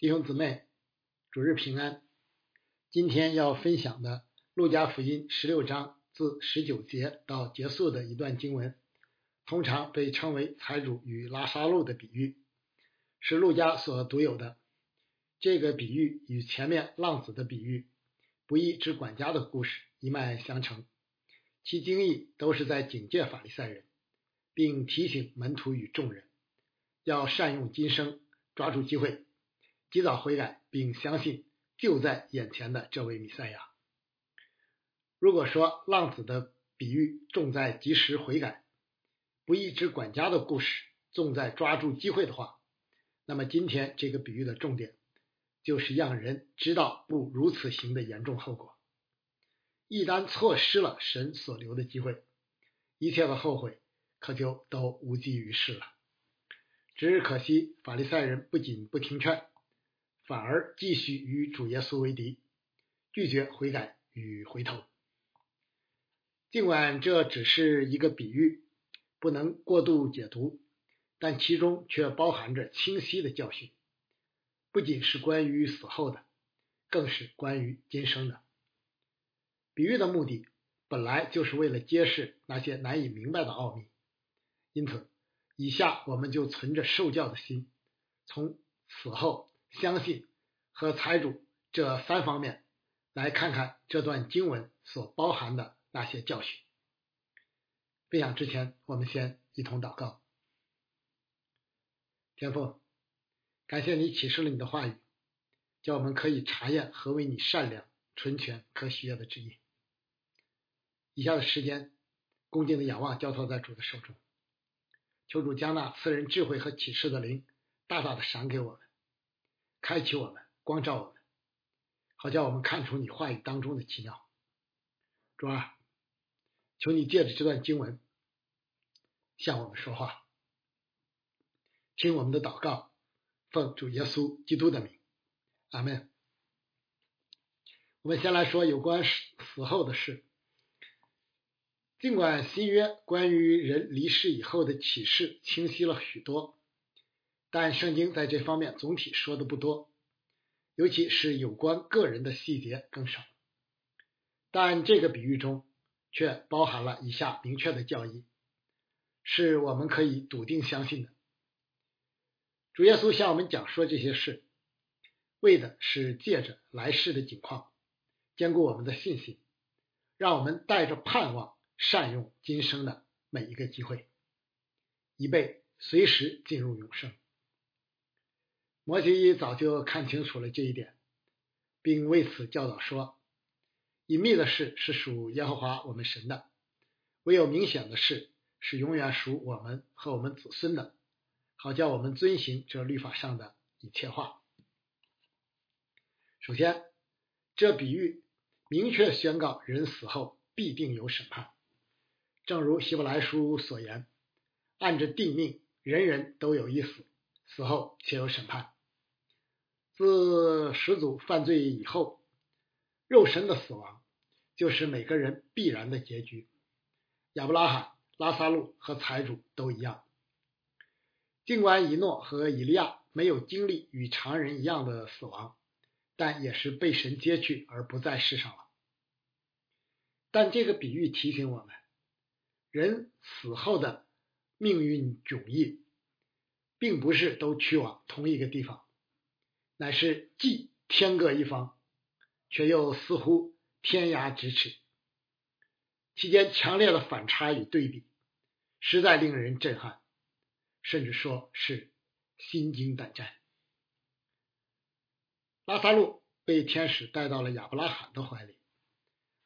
弟兄姊妹，主日平安。今天要分享的《路加福音》十六章自十九节到结束的一段经文，通常被称为财主与拉萨路的比喻，是路加所独有的。这个比喻与前面浪子的比喻、不义之管家的故事一脉相承，其经义都是在警戒法利赛人，并提醒门徒与众人要善用今生，抓住机会。及早悔改，并相信就在眼前的这位弥赛亚。如果说浪子的比喻重在及时悔改，不义之管家的故事重在抓住机会的话，那么今天这个比喻的重点就是让人知道不如此行的严重后果。一旦错失了神所留的机会，一切的后悔可就都无济于事了。只是可惜，法利赛人不仅不听劝。反而继续与主耶稣为敌，拒绝悔改与回头。尽管这只是一个比喻，不能过度解读，但其中却包含着清晰的教训，不仅是关于死后的，更是关于今生的。比喻的目的本来就是为了揭示那些难以明白的奥秘，因此，以下我们就存着受教的心，从死后。相信和财主这三方面，来看看这段经文所包含的那些教训。分享之前，我们先一同祷告。天父，感谢你启示了你的话语，叫我们可以查验何为你善良、纯全、可喜悦的旨意。以下的时间，恭敬的仰望交托在主的手中，求主将那赐人智慧和启示的灵大大的赏给我们。开启我们，光照我们，好叫我们看出你话语当中的奇妙。主啊，求你借着这段经文向我们说话，听我们的祷告，奉主耶稣基督的名，阿门。我们先来说有关死后的事。尽管新约关于人离世以后的启示清晰了许多。但圣经在这方面总体说的不多，尤其是有关个人的细节更少。但这个比喻中却包含了以下明确的教义，是我们可以笃定相信的。主耶稣向我们讲说这些事，为的是借着来世的景况，兼顾我们的信心，让我们带着盼望善用今生的每一个机会，以备随时进入永生。摩西早就看清楚了这一点，并为此教导说：“隐秘的事是属耶和华我们神的，唯有明显的事是永远属我们和我们子孙的，好叫我们遵行这律法上的一切话。”首先，这比喻明确宣告人死后必定有审判，正如希伯来书所言：“按着定命，人人都有一死，死后且有审判。”自始祖犯罪以后，肉身的死亡就是每个人必然的结局。亚伯拉罕、拉萨路和财主都一样。尽管以诺和以利亚没有经历与常人一样的死亡，但也是被神接去而不在世上了。但这个比喻提醒我们，人死后的命运迥异，并不是都去往同一个地方。乃是既天各一方，却又似乎天涯咫尺，其间强烈的反差与对比，实在令人震撼，甚至说是心惊胆战。拉萨路被天使带到了亚伯拉罕的怀里，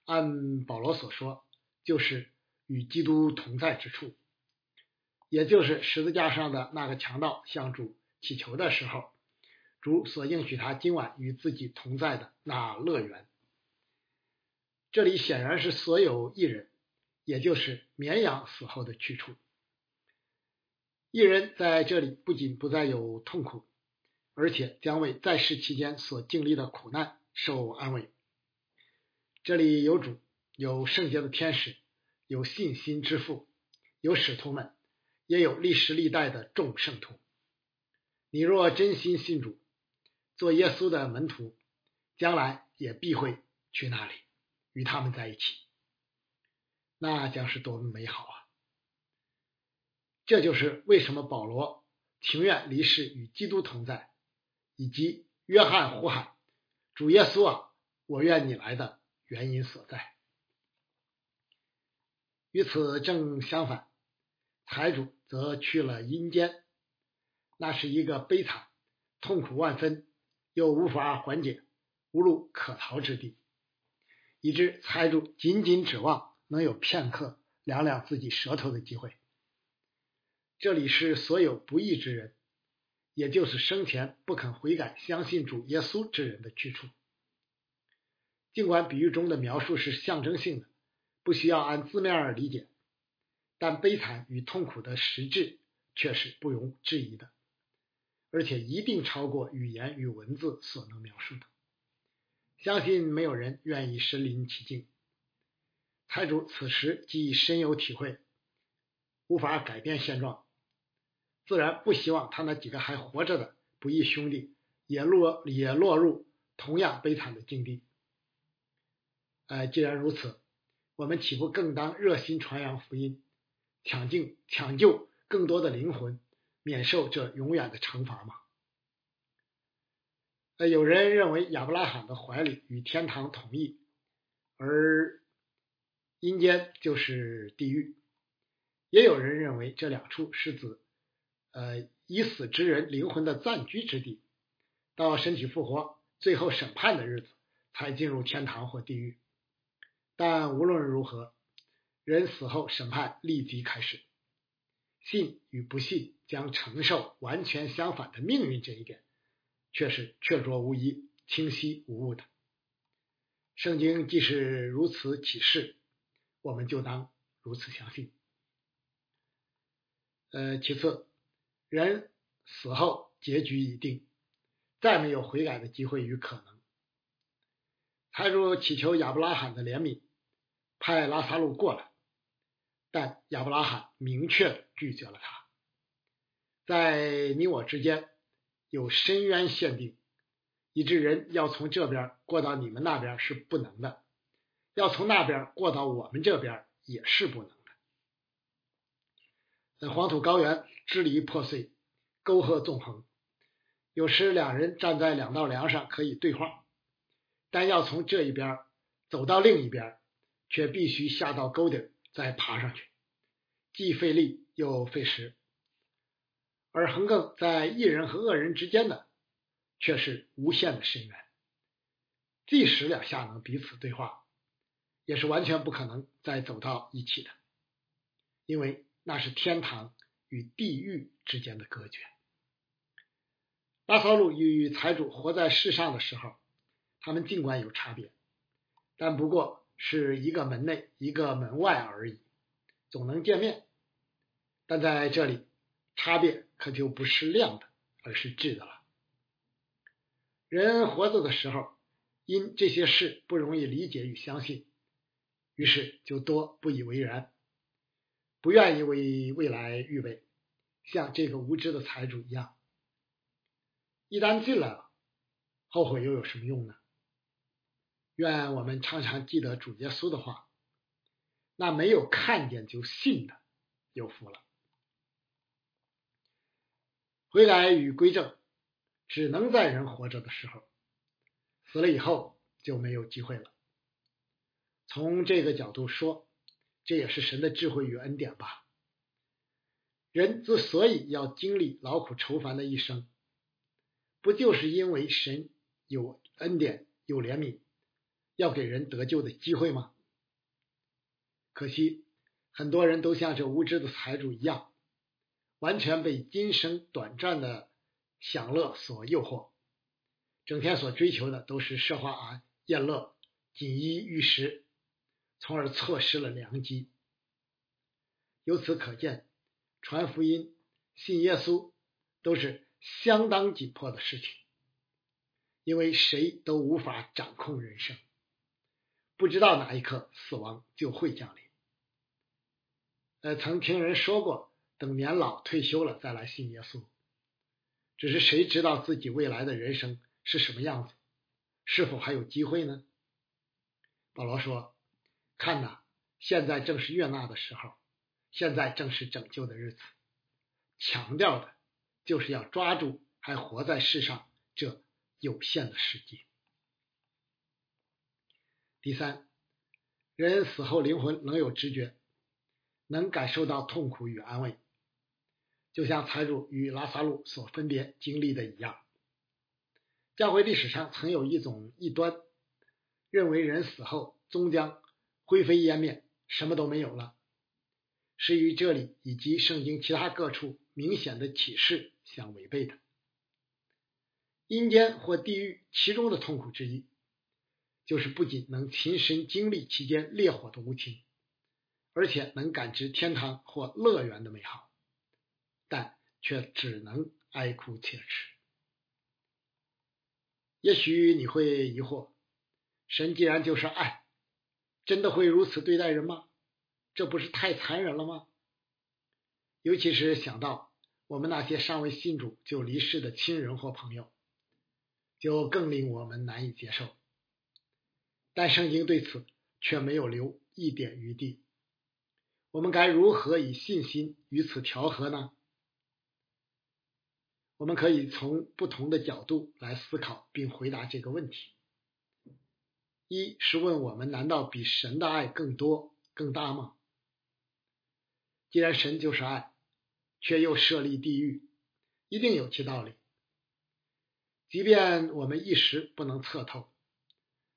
按保罗所说，就是与基督同在之处，也就是十字架上的那个强盗向主祈求的时候。主所应许他今晚与自己同在的那乐园，这里显然是所有艺人，也就是绵羊死后的去处。艺人在这里不仅不再有痛苦，而且将为在世期间所经历的苦难受安慰。这里有主，有圣洁的天使，有信心之父，有使徒们，也有历史历代的众圣徒。你若真心信主。做耶稣的门徒，将来也必会去那里与他们在一起，那将是多么美好啊！这就是为什么保罗情愿离世与基督同在，以及约翰呼喊主耶稣啊，我愿你来的原因所在。与此正相反，财主则去了阴间，那是一个悲惨、痛苦万分。又无法缓解、无路可逃之地，以致财主仅仅指望能有片刻凉凉自己舌头的机会。这里是所有不义之人，也就是生前不肯悔改、相信主耶稣之人的去处。尽管比喻中的描述是象征性的，不需要按字面儿理解，但悲惨与痛苦的实质却是不容置疑的。而且一定超过语言与文字所能描述的。相信没有人愿意身临其境。财主此时既深有体会，无法改变现状，自然不希望他那几个还活着的不义兄弟也落也落入同样悲惨的境地。哎，既然如此，我们岂不更当热心传扬福音，抢救抢救更多的灵魂？免受这永远的惩罚吗？呃，有人认为亚伯拉罕的怀里与天堂同意，而阴间就是地狱；也有人认为这两处是指呃已死之人灵魂的暂居之地，到身体复活、最后审判的日子才进入天堂或地狱。但无论如何，人死后审判立即开始。信与不信将承受完全相反的命运，这一点却是确凿无疑、清晰无误的。圣经既是如此启示，我们就当如此相信。呃，其次，人死后结局已定，再没有悔改的机会与可能。财主祈求亚伯拉罕的怜悯，派拉萨路过来。但亚伯拉罕明确拒绝了他。在你我之间有深渊限定，以致人要从这边过到你们那边是不能的，要从那边过到我们这边也是不能的。在黄土高原支离破碎，沟壑纵横，有时两人站在两道梁上可以对话，但要从这一边走到另一边，却必须下到沟顶。再爬上去，既费力又费时，而横亘在一人和恶人之间的，却是无限的深渊。即使两下能彼此对话，也是完全不可能再走到一起的，因为那是天堂与地狱之间的隔绝。拉萨路与财主活在世上的时候，他们尽管有差别，但不过。是一个门内，一个门外而已，总能见面。但在这里，差别可就不是量的，而是质的了。人活着的时候，因这些事不容易理解与相信，于是就多不以为然，不愿意为未来预备，像这个无知的财主一样。一旦进来了，后悔又有什么用呢？愿我们常常记得主耶稣的话：“那没有看见就信的，有福了。”回来与归正，只能在人活着的时候，死了以后就没有机会了。从这个角度说，这也是神的智慧与恩典吧。人之所以要经历劳苦愁烦的一生，不就是因为神有恩典、有怜悯？要给人得救的机会吗？可惜，很多人都像这无知的财主一样，完全被今生短暂的享乐所诱惑，整天所追求的都是奢华啊宴乐、锦衣玉食，从而错失了良机。由此可见，传福音、信耶稣都是相当紧迫的事情，因为谁都无法掌控人生。不知道哪一刻死亡就会降临。呃，曾听人说过，等年老退休了再来信耶稣。只是谁知道自己未来的人生是什么样子？是否还有机会呢？保罗说：“看呐，现在正是悦纳的时候，现在正是拯救的日子。”强调的就是要抓住还活在世上这有限的时间。第三，人死后灵魂能有知觉，能感受到痛苦与安慰，就像财主与拉萨路所分别经历的一样。教会历史上曾有一种异端，认为人死后终将灰飞烟灭，什么都没有了，是与这里以及圣经其他各处明显的启示相违背的。阴间或地狱其中的痛苦之一，就是不仅能亲身经历其间烈火的无情，而且能感知天堂或乐园的美好，但却只能哀哭切齿。也许你会疑惑：神既然就是爱，真的会如此对待人吗？这不是太残忍了吗？尤其是想到我们那些尚未信主就离世的亲人或朋友，就更令我们难以接受。但圣经对此却没有留一点余地。我们该如何以信心与此调和呢？我们可以从不同的角度来思考并回答这个问题：一是问我们，难道比神的爱更多、更大吗？既然神就是爱，却又设立地狱，一定有其道理。即便我们一时不能测透，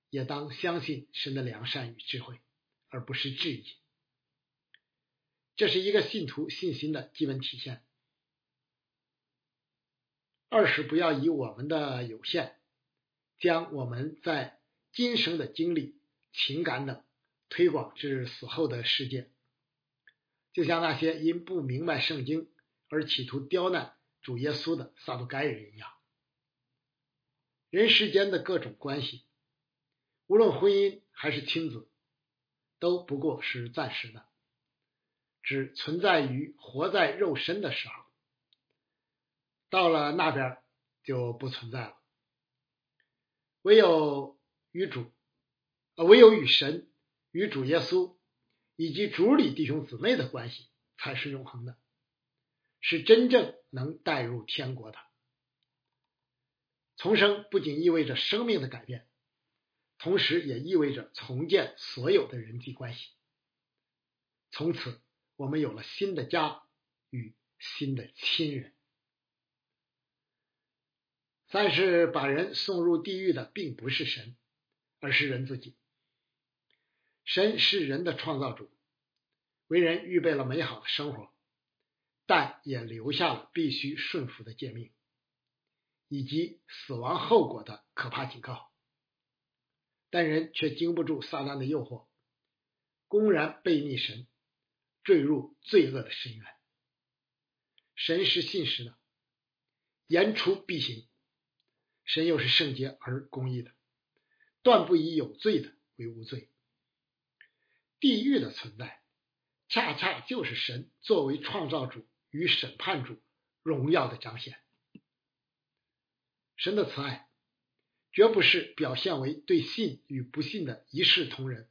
也当相信神的良善与智慧，而不是质疑。这是一个信徒信心的基本体现。二是不要以我们的有限，将我们在今生的经历、情感等推广至死后的世界，就像那些因不明白圣经而企图刁难主耶稣的撒都该人一样。人世间的各种关系，无论婚姻还是亲子，都不过是暂时的，只存在于活在肉身的时候。到了那边就不存在了，唯有与主，呃，唯有与神、与主耶稣以及主里弟兄姊妹的关系才是永恒的，是真正能带入天国的。重生不仅意味着生命的改变，同时也意味着重建所有的人际关系。从此，我们有了新的家与新的亲人。三是把人送入地狱的，并不是神，而是人自己。神是人的创造主，为人预备了美好的生活，但也留下了必须顺服的诫命，以及死亡后果的可怕警告。但人却经不住撒旦的诱惑，公然背逆神，坠入罪恶的深渊。神是信实的，言出必行。神又是圣洁而公义的，断不以有罪的为无罪。地狱的存在，恰恰就是神作为创造主与审判主荣耀的彰显。神的慈爱，绝不是表现为对信与不信的一视同仁，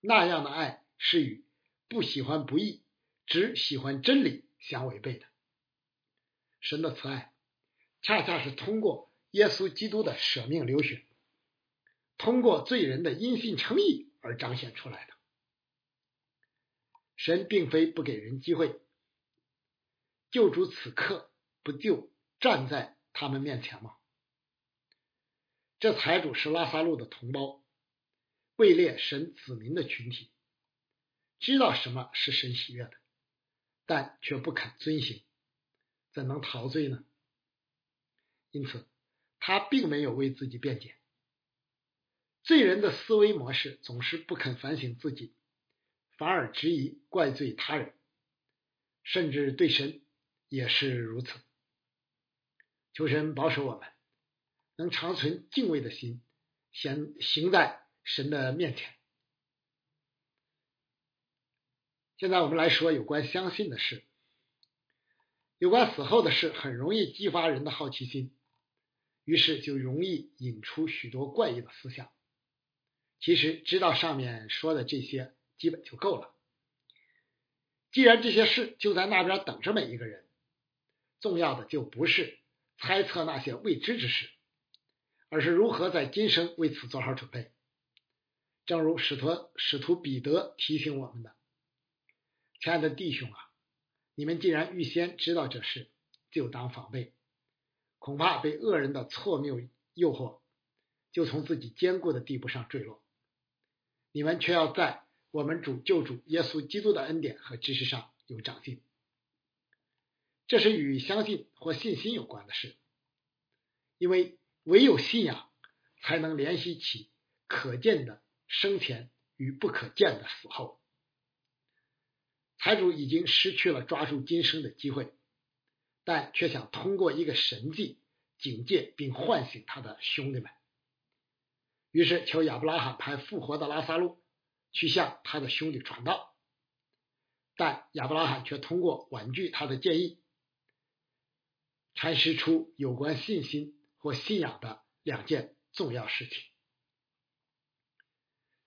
那样的爱是与不喜欢不义、只喜欢真理相违背的。神的慈爱，恰恰是通过。耶稣基督的舍命流血，通过罪人的因信称义而彰显出来的。神并非不给人机会，救主此刻不就站在他们面前吗？这财主是拉萨路的同胞，位列神子民的群体，知道什么是神喜悦的，但却不肯遵行，怎能陶醉呢？因此。他并没有为自己辩解。罪人的思维模式总是不肯反省自己，反而质疑怪罪他人，甚至对神也是如此。求神保守我们，能长存敬畏的心，先行在神的面前。现在我们来说有关相信的事，有关死后的事，很容易激发人的好奇心。于是就容易引出许多怪异的思想。其实知道上面说的这些基本就够了。既然这些事就在那边等着每一个人，重要的就不是猜测那些未知之事，而是如何在今生为此做好准备。正如使徒使徒彼得提醒我们的：“亲爱的弟兄啊，你们既然预先知道这事，就当防备，恐怕被恶人的错谬诱惑，就从自己坚固的地步上坠落。”你们却要在我们主救主耶稣基督的恩典和知识上有长进，这是与相信或信心有关的事，因为唯有信仰才能联系起可见的生前与不可见的死后。财主已经失去了抓住今生的机会，但却想通过一个神迹警戒并唤醒他的兄弟们。于是求亚伯拉罕派复活的拉萨路去向他的兄弟传道，但亚伯拉罕却通过婉拒他的建议，阐释出有关信心或信仰的两件重要事情：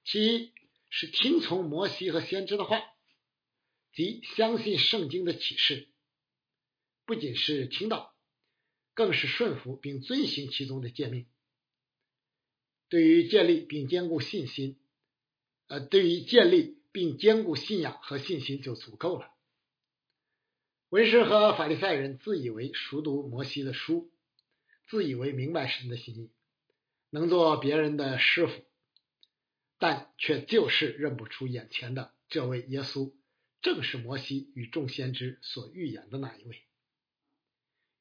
其一是听从摩西和先知的话，即相信圣经的启示；不仅是听到，更是顺服并遵行其中的诫命。对于建立并兼顾信心，呃，对于建立并兼顾信仰和信心就足够了。文士和法利赛人自以为熟读摩西的书，自以为明白神的心意，能做别人的师傅，但却就是认不出眼前的这位耶稣，正是摩西与众先知所预言的那一位。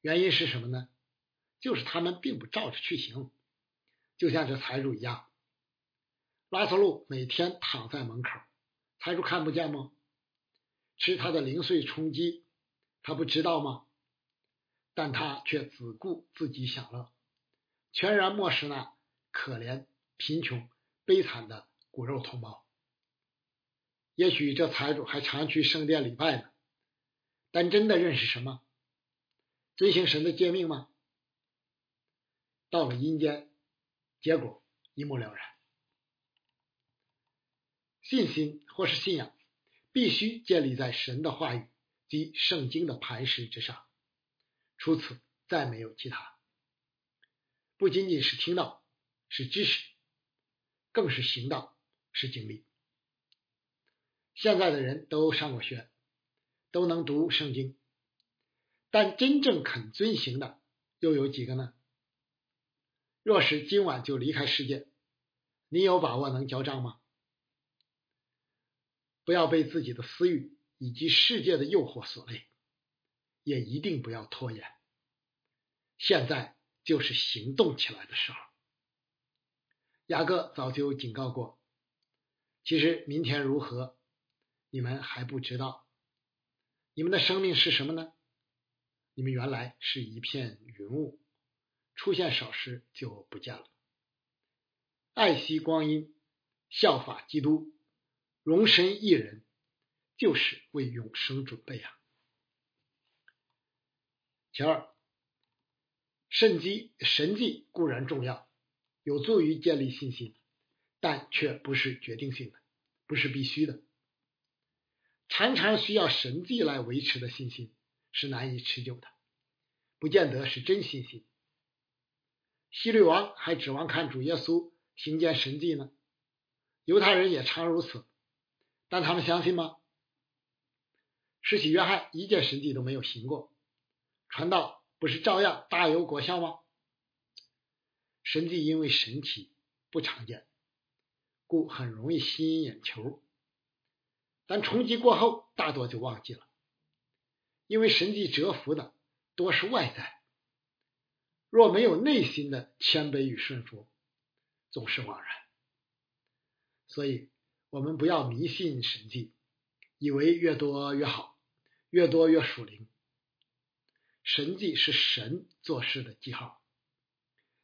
原因是什么呢？就是他们并不照着去行。就像这财主一样，拉萨路每天躺在门口，财主看不见吗？吃他的零碎充饥，他不知道吗？但他却只顾自己享乐，全然漠视那可怜、贫穷、悲惨的骨肉同胞。也许这财主还常去圣殿礼拜呢，但真的认识什么？遵行神的诫命吗？到了阴间。结果一目了然。信心或是信仰，必须建立在神的话语及圣经的磐石之上，除此再没有其他。不仅仅是听到，是知识，更是行道，是经历。现在的人都上过学，都能读圣经，但真正肯遵行的又有几个呢？若是今晚就离开世界，你有把握能交账吗？不要被自己的私欲以及世界的诱惑所累，也一定不要拖延。现在就是行动起来的时候。雅各早就警告过，其实明天如何，你们还不知道。你们的生命是什么呢？你们原来是一片云雾。出现少时就不见了。爱惜光阴，效法基督，容身一人，就是为永生准备啊。其二，神迹神迹固然重要，有助于建立信心，但却不是决定性的，不是必须的。常常需要神迹来维持的信心是难以持久的，不见得是真信心。希律王还指望看主耶稣行见神迹呢，犹太人也常如此，但他们相信吗？施洗约翰一件神迹都没有行过，传道不是照样大有果效吗？神迹因为神奇不常见，故很容易吸引眼球，但冲击过后大多就忘记了，因为神迹折服的多是外在。若没有内心的谦卑与顺服，总是枉然。所以，我们不要迷信神迹，以为越多越好，越多越属灵。神迹是神做事的记号，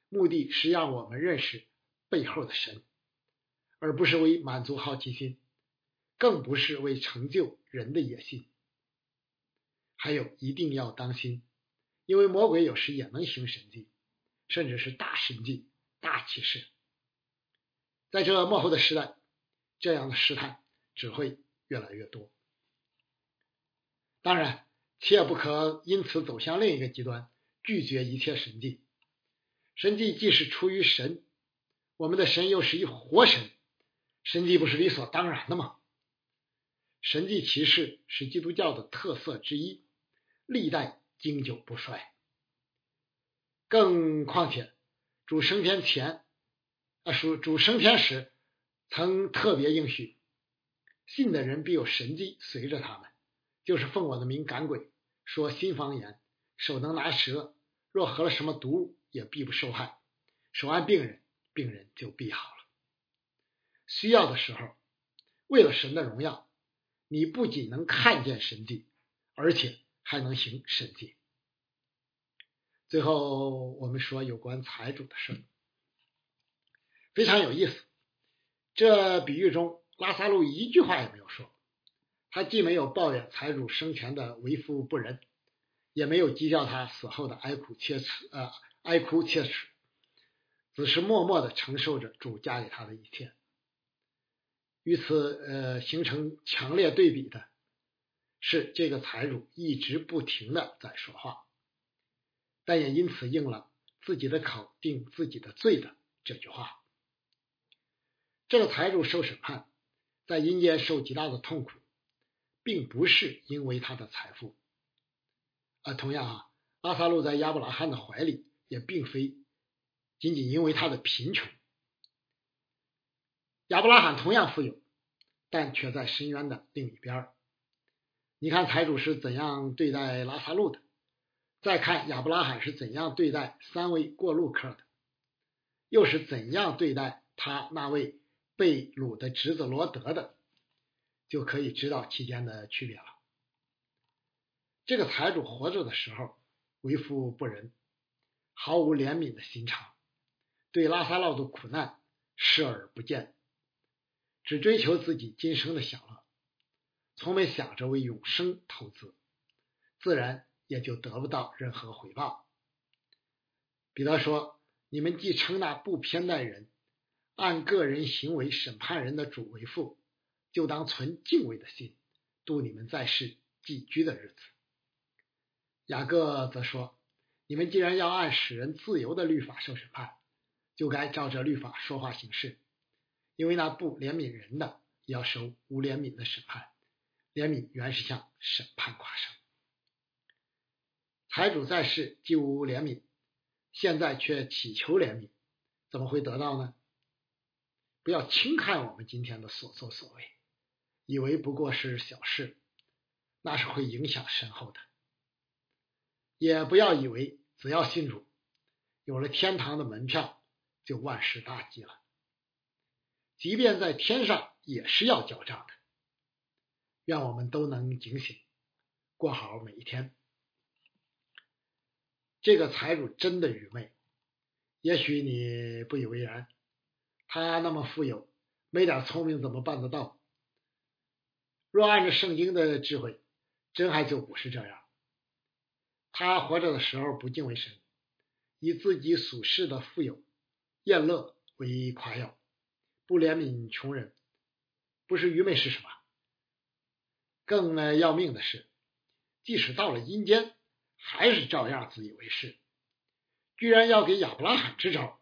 目的是让我们认识背后的神，而不是为满足好奇心，更不是为成就人的野心。还有，一定要当心。因为魔鬼有时也能行神迹，甚至是大神迹、大启示。在这幕后的时代，这样的试探只会越来越多。当然，切不可因此走向另一个极端，拒绝一切神迹。神迹既是出于神，我们的神又是一活神，神迹不是理所当然的吗？神迹骑士是基督教的特色之一，历代经久不衰。更况且，主升天前，啊，主主升天时，曾特别应许，信的人必有神迹随着他们，就是奉我的名赶鬼，说新方言，手能拿蛇，若喝了什么毒物，也必不受害，手按病人，病人就必好了。需要的时候，为了神的荣耀。你不仅能看见神迹，而且还能行神迹。最后，我们说有关财主的事，非常有意思。这比喻中，拉萨路一句话也没有说，他既没有抱怨财主生前的为富不仁，也没有讥笑他死后的哀哭切齿，呃，哀哭切齿，只是默默的承受着主加给他的一切。与此呃形成强烈对比的是，这个财主一直不停的在说话，但也因此应了自己的口定自己的罪的这句话。这个财主受审判，在阴间受极大的痛苦，并不是因为他的财富，啊同样啊，阿萨路在亚伯拉罕的怀里，也并非仅仅因为他的贫穷。亚伯拉罕同样富有，但却在深渊的另一边。你看财主是怎样对待拉萨路的，再看亚伯拉罕是怎样对待三位过路客的，又是怎样对待他那位被掳的侄子罗德的，就可以知道其间的区别了。这个财主活着的时候为富不仁，毫无怜悯的心肠，对拉萨路的苦难视而不见。只追求自己今生的享乐，从没想着为永生投资，自然也就得不到任何回报。彼得说：“你们既称那不偏待人、按个人行为审判人的主为父，就当存敬畏的心，度你们在世寄居的日子。”雅各则说：“你们既然要按使人自由的律法受审判，就该照着律法说话行事。”因为那不怜悯人的，要受无怜悯的审判。怜悯原是向审判跨生。财主在世既无怜悯，现在却祈求怜悯，怎么会得到呢？不要轻看我们今天的所作所为，以为不过是小事，那是会影响身后的。也不要以为只要信主，有了天堂的门票，就万事大吉了。即便在天上也是要交账的，愿我们都能警醒，过好每一天。这个财主真的愚昧，也许你不以为然。他那么富有，没点聪明怎么办得到？若按照圣经的智慧，真还就不是这样。他活着的时候不敬畏神，以自己属世的富有、宴乐为夸耀。不怜悯穷人，不是愚昧是什么？更呢要命的是，即使到了阴间，还是照样自以为是，居然要给亚伯拉罕支招，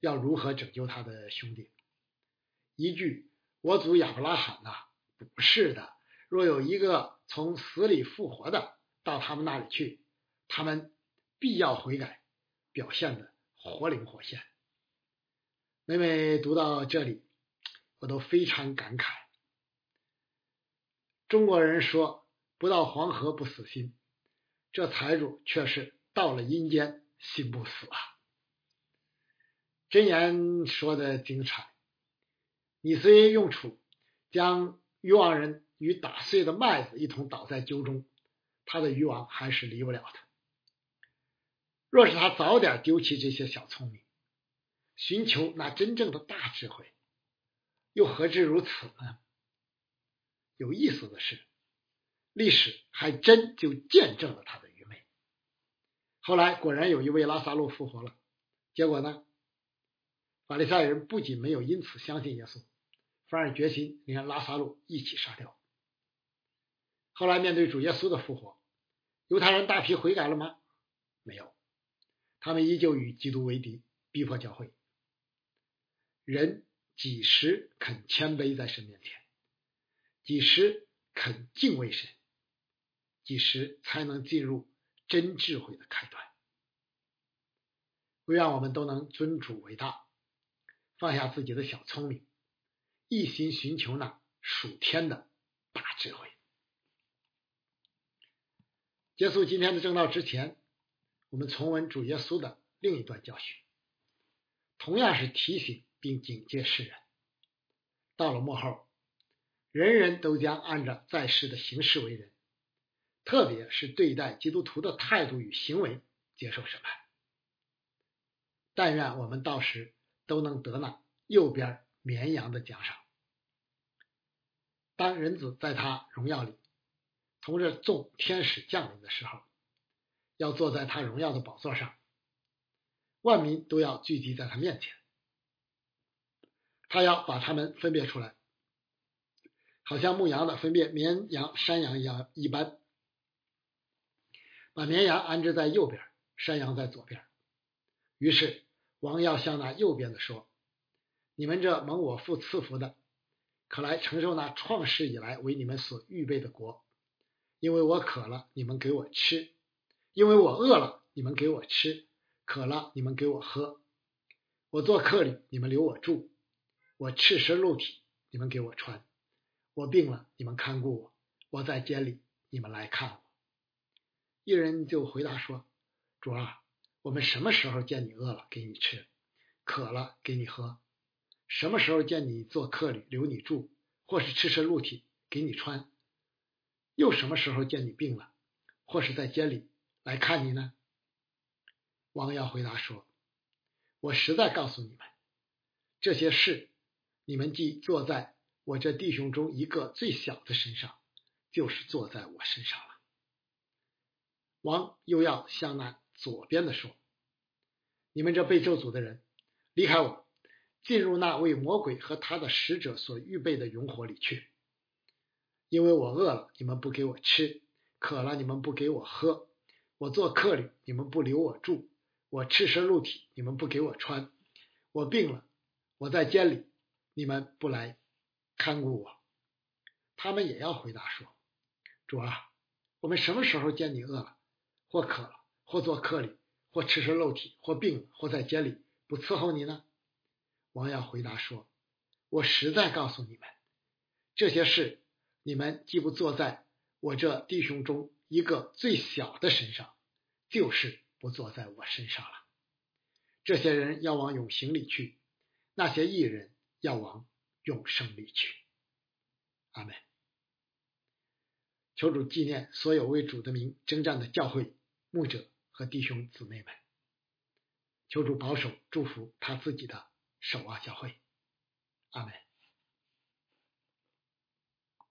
要如何拯救他的兄弟？一句“我祖亚伯拉罕呐，不是的。若有一个从死里复活的到他们那里去，他们必要悔改，表现的活灵活现。”每每读到这里，我都非常感慨。中国人说“不到黄河不死心”，这财主却是到了阴间心不死啊！箴言说的精彩：“你虽用处将渔网人与打碎的麦子一同倒在臼中，他的渔网还是离不了的。若是他早点丢弃这些小聪明。”寻求那真正的大智慧，又何至如此呢？有意思的是，历史还真就见证了他的愚昧。后来果然有一位拉萨路复活了，结果呢，法利赛人不仅没有因此相信耶稣，反而决心连拉萨路一起杀掉。后来面对主耶稣的复活，犹太人大批悔改了吗？没有，他们依旧与基督为敌，逼迫教会。人几时肯谦卑在神面前？几时肯敬畏神？几时才能进入真智慧的开端？愿我们都能尊主为大，放下自己的小聪明，一心寻求那属天的大智慧。结束今天的正道之前，我们重温主耶稣的另一段教训，同样是提醒并警戒世人。到了末后，人人都将按照在世的形式为人，特别是对待基督徒的态度与行为接受审判。但愿我们到时都能得那右边绵羊的奖赏。当人子在他荣耀里同着众天使降临的时候，要坐在他荣耀的宝座上，万民都要聚集在他面前，他要把他们分别出来，好像牧羊的分别绵羊、山羊一样一般，把绵羊安置在右边，山羊在左边。于是王要向那右边的说：“你们这蒙我父赐福的，可来承受那创世以来为你们所预备的国。因为我渴了，你们给我吃；因为我饿了，你们给我吃；渴了，你们给我喝。我做客旅，你们留我住；我赤身露体，你们给我穿；我病了，你们看顾我；我在监里，你们来看我。”一人就回答说：“主啊。”我们什么时候见你饿了，给你吃；渴了，给你喝；什么时候见你做客旅，留你住，或是赤身露体，给你穿；又什么时候见你病了，或是在监里来看你呢？王耀回答说：“我实在告诉你们，这些事，你们既坐在我这弟兄中一个最小的身上，就是坐在我身上了。”王又要向那。左边的说：“你们这被咒诅的人，离开我，进入那为魔鬼和他的使者所预备的永火里去。因为我饿了，你们不给我吃；渴了，你们不给我喝；我做客旅，你们不留我住；我赤身露体，你们不给我穿；我病了，我在监里，你们不来看顾我。”他们也要回答说：“主啊，我们什么时候见你饿了，或渴了？”或做客里，或赤身露体，或病了，或在监里，不伺候你呢？王耀回答说：“我实在告诉你们，这些事，你们既不做在我这弟兄中一个最小的身上，就是不做在我身上了。这些人要往永刑里去，那些异人要往永生里去。”阿门。求主纪念所有为主的名征战的教会牧者。和弟兄姊妹们，求主保守祝福他自己的守望教会，阿门。